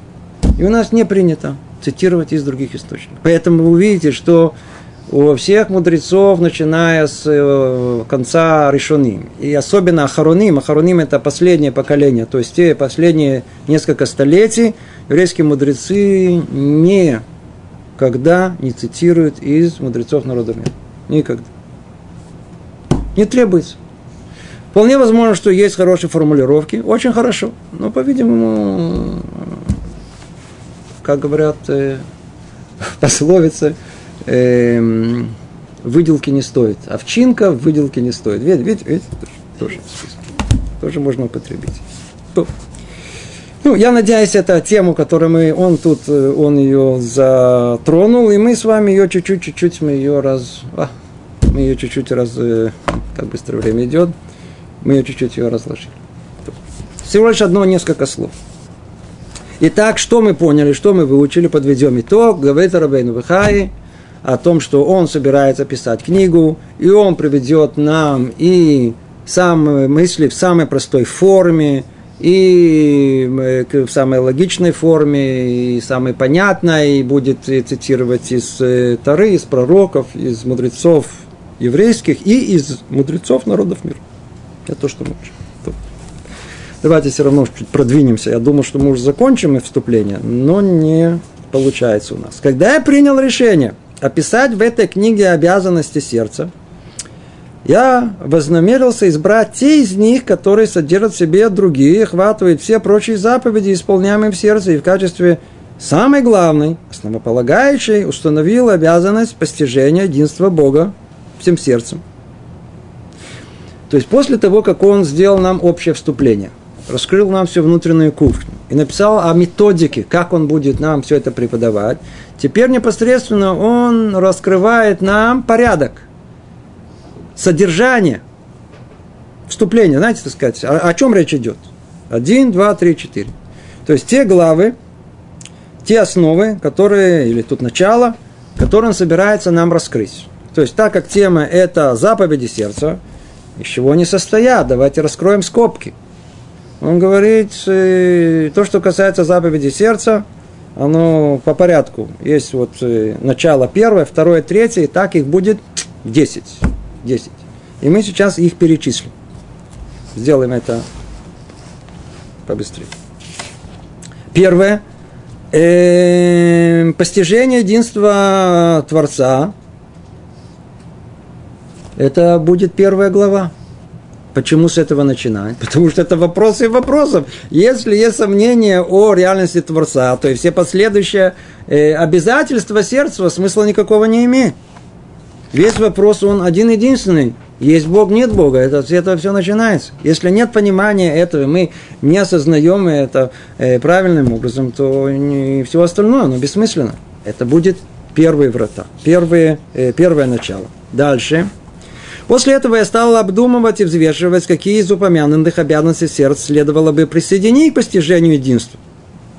И у нас не принято цитировать из других источников. Поэтому вы увидите, что у всех мудрецов, начиная с э, конца Решуним. И особенно Ахароним. Ахароним – это последнее поколение, то есть те последние несколько столетий еврейские мудрецы никогда не цитируют из мудрецов народа мира. Никогда. Не требуется. Вполне возможно, что есть хорошие формулировки, очень хорошо, но, по-видимому, как говорят э, (laughs) пословицы, эм, выделки не стоит. Овчинка в выделке не стоит. Видите, видите, видите тоже, тоже можно употребить. Ну, я надеюсь, это тему, которую мы, он тут, э, он ее затронул, и мы с вами ее чуть-чуть, чуть-чуть, мы ее раз, а, мы ее чуть-чуть раз, э, как быстро время идет, мы ее чуть-чуть ее разложили. Всего лишь одно, несколько слов. Итак, что мы поняли, что мы выучили, подведем итог, говорит Рабейну Вихай, о том, что он собирается писать книгу, и он приведет нам и самые мысли в самой простой форме, и э, в самой логичной форме, и самой понятной, и будет цитировать из э, Тары, из пророков, из мудрецов еврейских и из мудрецов народов мира. Это то, что мы. Давайте все равно чуть продвинемся. Я думаю, что мы уже закончим вступление, но не получается у нас. Когда я принял решение описать в этой книге обязанности сердца, я вознамерился избрать те из них, которые содержат в себе другие, охватывают все прочие заповеди, исполняемые в сердце, и в качестве самой главной, основополагающей, установил обязанность постижения единства Бога всем сердцем. То есть после того, как он сделал нам общее вступление, раскрыл нам всю внутреннюю кухню и написал о методике, как он будет нам все это преподавать, теперь непосредственно он раскрывает нам порядок, содержание, вступление. Знаете, так сказать, о, о чем речь идет? Один, два, три, четыре. То есть те главы, те основы, которые, или тут начало, которые он собирается нам раскрыть. То есть, так как тема – это заповеди сердца, из чего они состоят, давайте раскроем скобки. Он говорит, э, то, что касается заповеди сердца, оно по порядку. Есть вот э, начало первое, второе, третье, и так их будет десять. 10. И мы сейчас их перечислим. Сделаем это побыстрее. Первое. Э, постижение единства Творца. Это будет первая глава. Почему с этого начинать? (laughs) Потому что это вопросы вопросов. Если есть сомнения о реальности Творца, то и все последующие э, обязательства сердца смысла никакого не имеют. Весь вопрос, он один-единственный. Есть Бог, нет Бога. Это, с этого все начинается. Если нет понимания этого, мы не осознаем это э, правильным образом, то не, все остальное, оно бессмысленно. Это будет первые врата, первые, э, первое начало. Дальше. После этого я стал обдумывать и взвешивать, какие из упомянутых обязанностей сердца следовало бы присоединить к постижению единства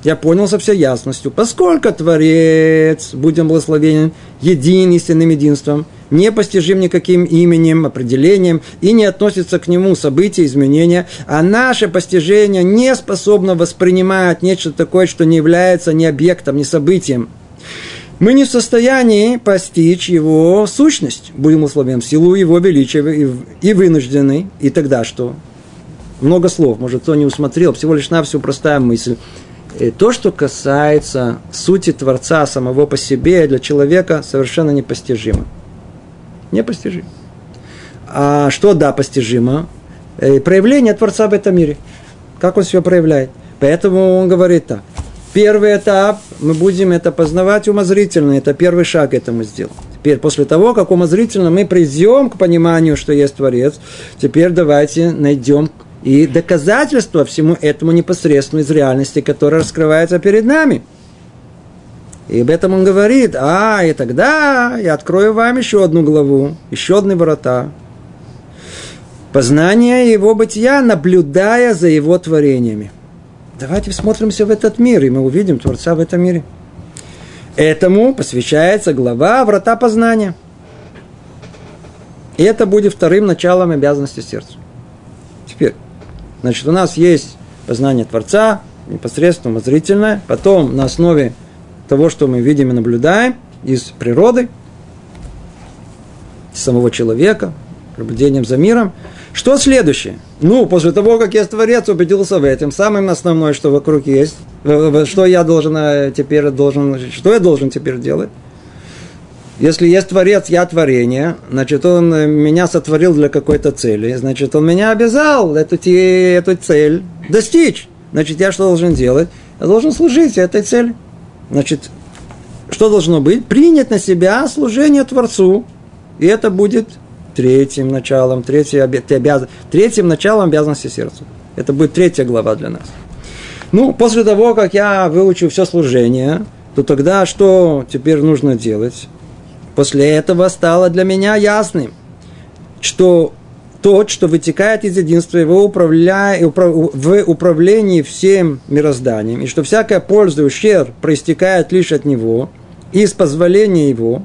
я понял со всей ясностью, поскольку Творец, будем благословенен, един истинным единством, не постижим никаким именем, определением и не относится к нему события, изменения, а наше постижение не способно воспринимать нечто такое, что не является ни объектом, ни событием. Мы не в состоянии постичь его сущность, будем условием, силу его величия и, вынуждены, и тогда что? Много слов, может, кто не усмотрел, всего лишь навсего простая мысль – и то, что касается сути Творца самого по себе, для человека совершенно непостижимо. Непостижимо. А что, да, постижимо? Э, проявление Творца в этом мире. Как он себя проявляет. Поэтому он говорит так. Первый этап, мы будем это познавать умозрительно, это первый шаг этому сделать. Теперь, после того, как умозрительно мы придем к пониманию, что есть Творец, теперь давайте найдем и доказательство всему этому непосредственно из реальности, которая раскрывается перед нами. И об этом он говорит, а, и тогда я открою вам еще одну главу, еще одни ворота. Познание его бытия, наблюдая за его творениями. Давайте смотримся в этот мир, и мы увидим Творца в этом мире. Этому посвящается глава врата познания. И это будет вторым началом обязанности сердца. Теперь, Значит, у нас есть познание Творца, непосредственно умозрительное, потом на основе того, что мы видим и наблюдаем из природы, самого человека, наблюдением за миром. Что следующее? Ну, после того, как я Творец убедился в этом, самым основное, что вокруг есть, что я должен э, теперь должен, что я должен теперь делать? Если есть Творец, я творение, значит, он э, меня сотворил для какой-то цели, значит, он меня обязал эту, эту цель достичь. Значит, я что должен делать? Я должен служить этой цели. Значит, что должно быть? Принять на себя служение Творцу. И это будет третьим началом, третьей, обяз... третьим началом обязанности сердца. Это будет третья глава для нас. Ну, после того, как я выучу все служение, то тогда что теперь нужно делать? После этого стало для меня ясным, что тот, что вытекает из единства его управля... в управлении всем мирозданием, и что всякая польза и ущерб проистекает лишь от него, из позволения его.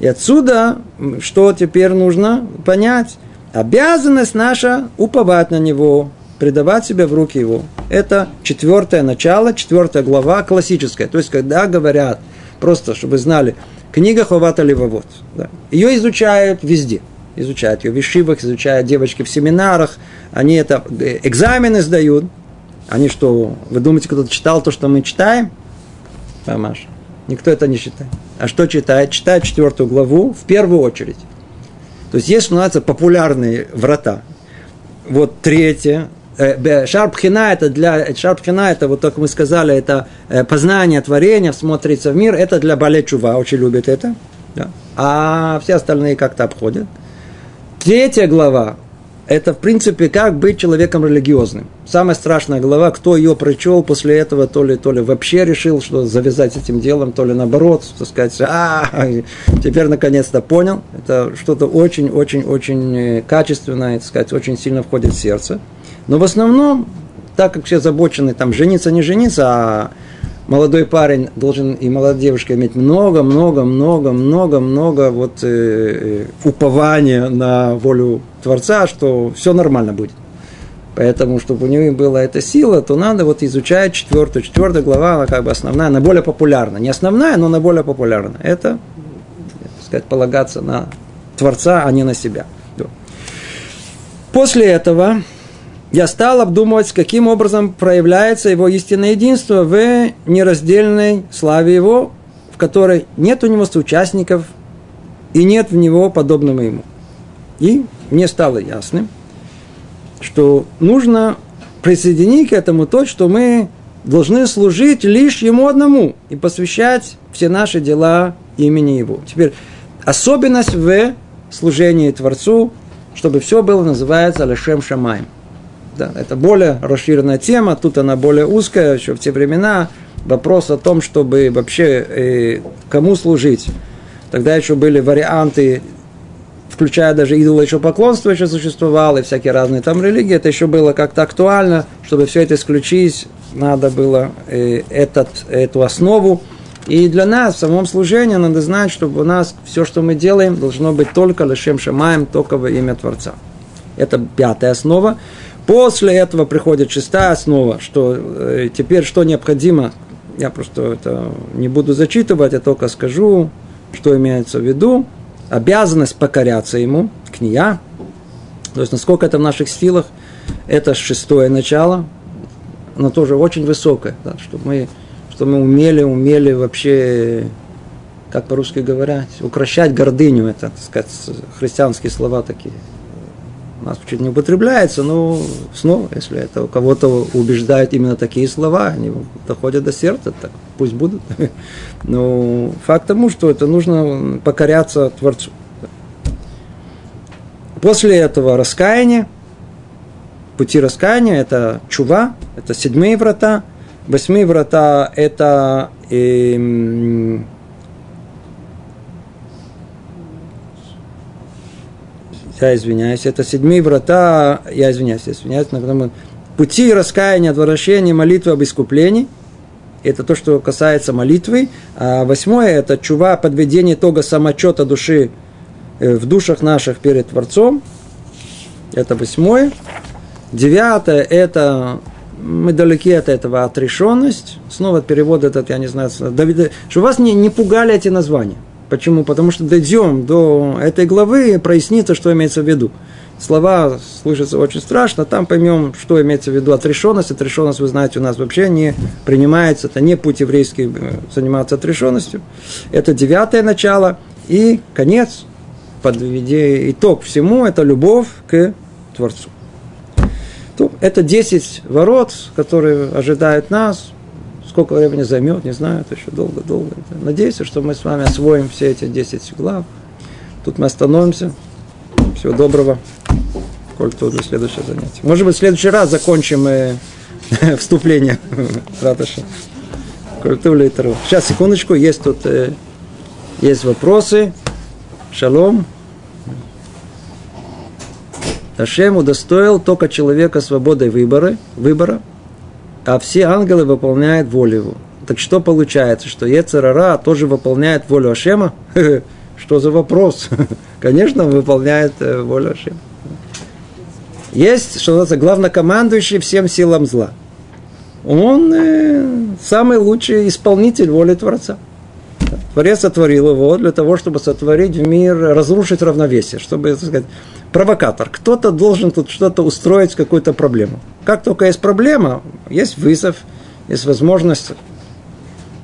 И отсюда, что теперь нужно понять? Обязанность наша уповать на него, предавать себя в руки его. Это четвертое начало, четвертая глава классическая. То есть, когда говорят, просто чтобы знали, Книга Ховата Левовод. Да. Ее изучают везде. изучают ее в вишивах, изучают девочки в семинарах, они это э, экзамены сдают. Они что, вы думаете, кто-то читал то, что мы читаем? Мамаш. Никто это не читает. А что читает? Читает четвертую главу в первую очередь. То есть есть, называется, популярные врата. Вот третье, э, Шарпхина это для Шарпхина это вот как мы сказали это э, познание творения, смотрится в мир, это для Балечува, очень любит это, да. а все остальные как-то обходят. Третья глава это, в принципе, как быть человеком религиозным. Самая страшная глава, кто ее прочел после этого, то ли, то ли вообще решил, что завязать этим делом, то ли наоборот, так сказать, а, теперь наконец-то понял. Это что-то очень-очень-очень э, качественное, так сказать, очень сильно входит в сердце. Но в основном, так как все забочены, там, жениться, не жениться, а молодой парень должен и молодая девушка иметь много, много, много, много, много вот э, э, упования на волю Творца, что все нормально будет. Поэтому, чтобы у него была эта сила, то надо вот изучать четвертую. Четвертая глава, она как бы основная, она более популярна. Не основная, но она более популярна. Это, так сказать, полагаться на Творца, а не на себя. После этого я стал обдумывать, каким образом проявляется его истинное единство в нераздельной славе его, в которой нет у него соучастников и нет в него подобного ему. И мне стало ясным, что нужно присоединить к этому то, что мы должны служить лишь Ему одному и посвящать все наши дела имени Его. Теперь особенность в служении Творцу, чтобы все было называется Лешем Шамаем – да, это более расширенная тема, тут она более узкая, еще в те времена. Вопрос о том, чтобы вообще э, кому служить. Тогда еще были варианты, включая даже идола еще поклонство еще существовало, и всякие разные там религии. Это еще было как-то актуально, чтобы все это исключить, надо было э, этот, эту основу. И для нас в самом служении надо знать, чтобы у нас все, что мы делаем, должно быть только лишем шамаем, только во имя Творца. Это пятая основа. После этого приходит шестая основа, что э, теперь что необходимо, я просто это не буду зачитывать, я только скажу, что имеется в виду. Обязанность покоряться ему, кния, то есть насколько это в наших силах, это шестое начало, но тоже очень высокое, да, чтобы мы, чтобы мы умели, умели вообще, как по-русски говорят, укращать гордыню, это, так сказать, христианские слова такие – у нас чуть не употребляется, но снова, если это у кого-то убеждают именно такие слова, они доходят до сердца, так пусть будут. (laughs) Но факт тому, что это нужно покоряться Творцу. После этого раскаяние, пути раскаяния – это чува, это седьмые врата, восьмые врата – это э, я извиняюсь, это седьмые врата, я извиняюсь, я извиняюсь, но пути раскаяния, отвращения, молитвы об искуплении. Это то, что касается молитвы. А восьмое – это чува, подведение итога самочета души э, в душах наших перед Творцом. Это восьмое. Девятое – это мы далеки от этого, отрешенность. Снова перевод этот, я не знаю, Давид, что вас не, не пугали эти названия – Почему? Потому что дойдем до этой главы, прояснится, что имеется в виду. Слова слышатся очень страшно, там поймем, что имеется в виду отрешенность. Отрешенность, вы знаете, у нас вообще не принимается, это не путь еврейский э, заниматься отрешенностью. Это девятое начало и конец, подведя итог всему, это любовь к Творцу. Это десять ворот, которые ожидают нас, Сколько времени займет, не знаю, это еще долго-долго. Надеюсь, что мы с вами освоим все эти 10 глав. Тут мы остановимся. Всего доброго. Коль тут до следующее занятие. Может быть, в следующий раз закончим э, (laughs) вступление. (laughs) Раташа. Культуру Сейчас, секундочку, есть тут э, есть вопросы. Шалом. Ашем удостоил только человека свободой выбора, выбора а все ангелы выполняют волю его. Так что получается, что Ецерара тоже выполняет волю Ашема? (laughs) Что за вопрос? (laughs) Конечно, выполняет э, волю Ашема. Есть, что называется, главнокомандующий всем силам зла. Он э, самый лучший исполнитель воли Творца. Творец сотворил его для того, чтобы сотворить в мир, разрушить равновесие, чтобы, так сказать, провокатор. Кто-то должен тут что-то устроить, какую-то проблему. Как только есть проблема, есть вызов, есть возможность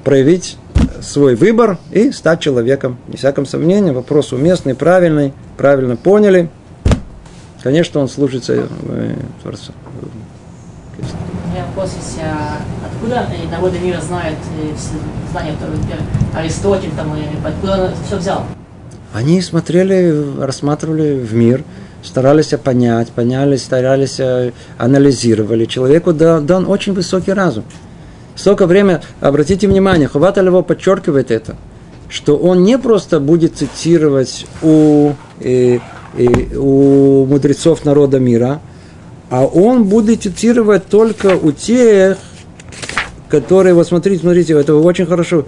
проявить свой выбор и стать человеком. Не всяком сомнении, вопрос уместный, правильный, правильно поняли. Конечно, он служится э, Творцу. Меня вопрос откуда народы мира знают знания, Аристотель, там, и откуда он все взял? Они смотрели, рассматривали в мир, старались понять, поняли, старались, э, анализировали. Человеку дан, дан очень высокий разум. Столько время, обратите внимание, Хувата его подчеркивает это, что он не просто будет цитировать у, и, э, и, у мудрецов народа мира, а он будет цитировать только у тех, которые, вот смотрите, смотрите, это очень хорошо.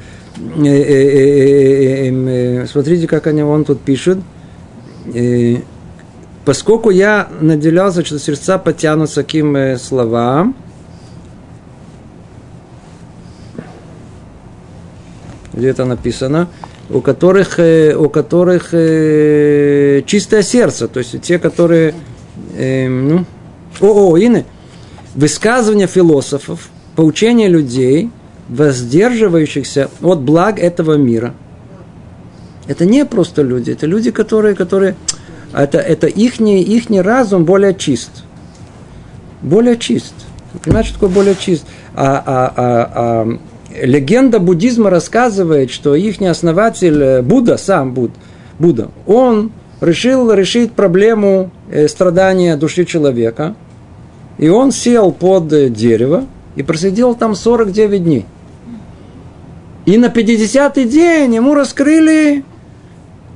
Смотрите, как они, он тут пишет. Поскольку я наделялся, что сердца потянутся к таким словам, где это написано, у которых, у которых чистое сердце, то есть те, которые, ну, о, о, ины, высказывания философов, поучения людей, воздерживающихся от благ этого мира. Это не просто люди, это люди, которые, которые это, это ихний, ихний разум более чист. Более чист. Понимаете, что такое более чист? А, а, а, а, легенда буддизма рассказывает, что их основатель э, Будда, сам Буд, Будда, он решил решить проблему э, страдания души человека – и он сел под э, дерево и просидел там 49 дней. И на 50-й день ему раскрыли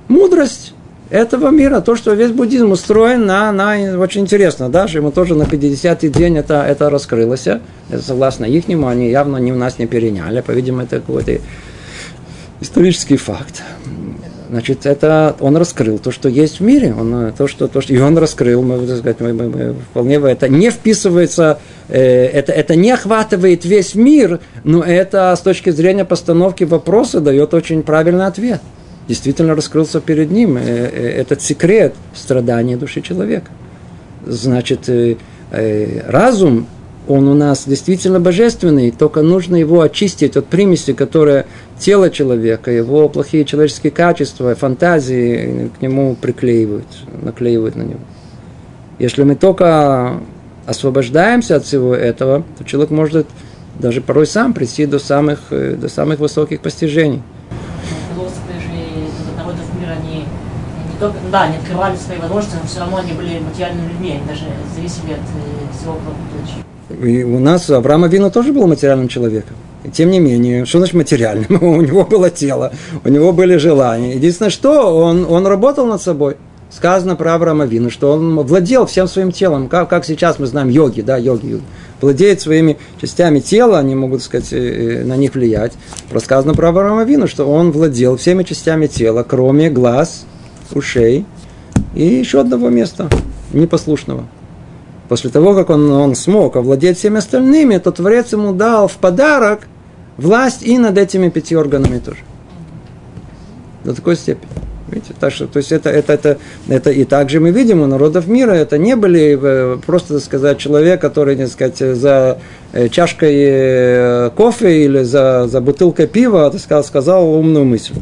мудрость этого мира, то, что весь буддизм устроен на, на очень интересно, да, что ему тоже на 50-й день это, это раскрылось, это согласно их, они явно не у нас не переняли, по-видимому, это какой-то исторический факт. Значит, это он раскрыл то, что есть в мире, он, то, что, то, что, и он раскрыл, мы, так сказать, мы, мы, мы, вполне это не вписывается, это, это не охватывает весь мир, но это с точки зрения постановки вопроса дает очень правильный ответ. Действительно раскрылся перед ним э, э, этот секрет страдания души человека. Значит, э, э, разум он у нас действительно божественный, только нужно его очистить от примеси, которые тело человека, его плохие человеческие качества, фантазии к нему приклеивают, наклеивают на него. Если мы только освобождаемся от всего этого, то человек может даже порой сам прийти до самых, э, до самых высоких постижений. Философы же народов мира, они не только, да, они открывали свои возможности, но все равно они были материальными людьми, они даже зависели от э, всего благополучия. И у нас Авраам Авина тоже был материальным человеком. И тем не менее, что значит материальным? (laughs) у него было тело, у него были желания. Единственное, что он, он работал над собой. Сказано про Авраама Вину, что он владел всем своим телом, как, как сейчас мы знаем йоги, да, йоги, йоги. Владеет своими частями тела, они могут, сказать, э, э, на них влиять. Рассказано про Авраама Вину, что он владел всеми частями тела, кроме глаз, ушей и еще одного места, непослушного. После того, как он, он смог овладеть всеми остальными, то Творец ему дал в подарок власть и над этими пяти органами тоже. До такой степени. Видите, так что, то есть это, это, это, это и также мы видим у народов мира, это не были э, просто, так сказать, человек, который, так сказать, за э, чашкой э, кофе или за, за бутылкой пива, так сказал, сказал умную мысль.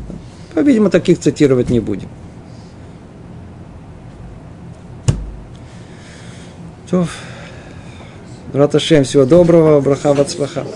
По-видимому, таких цитировать не будем. То, Раташем, всего доброго, браха, вацлаха.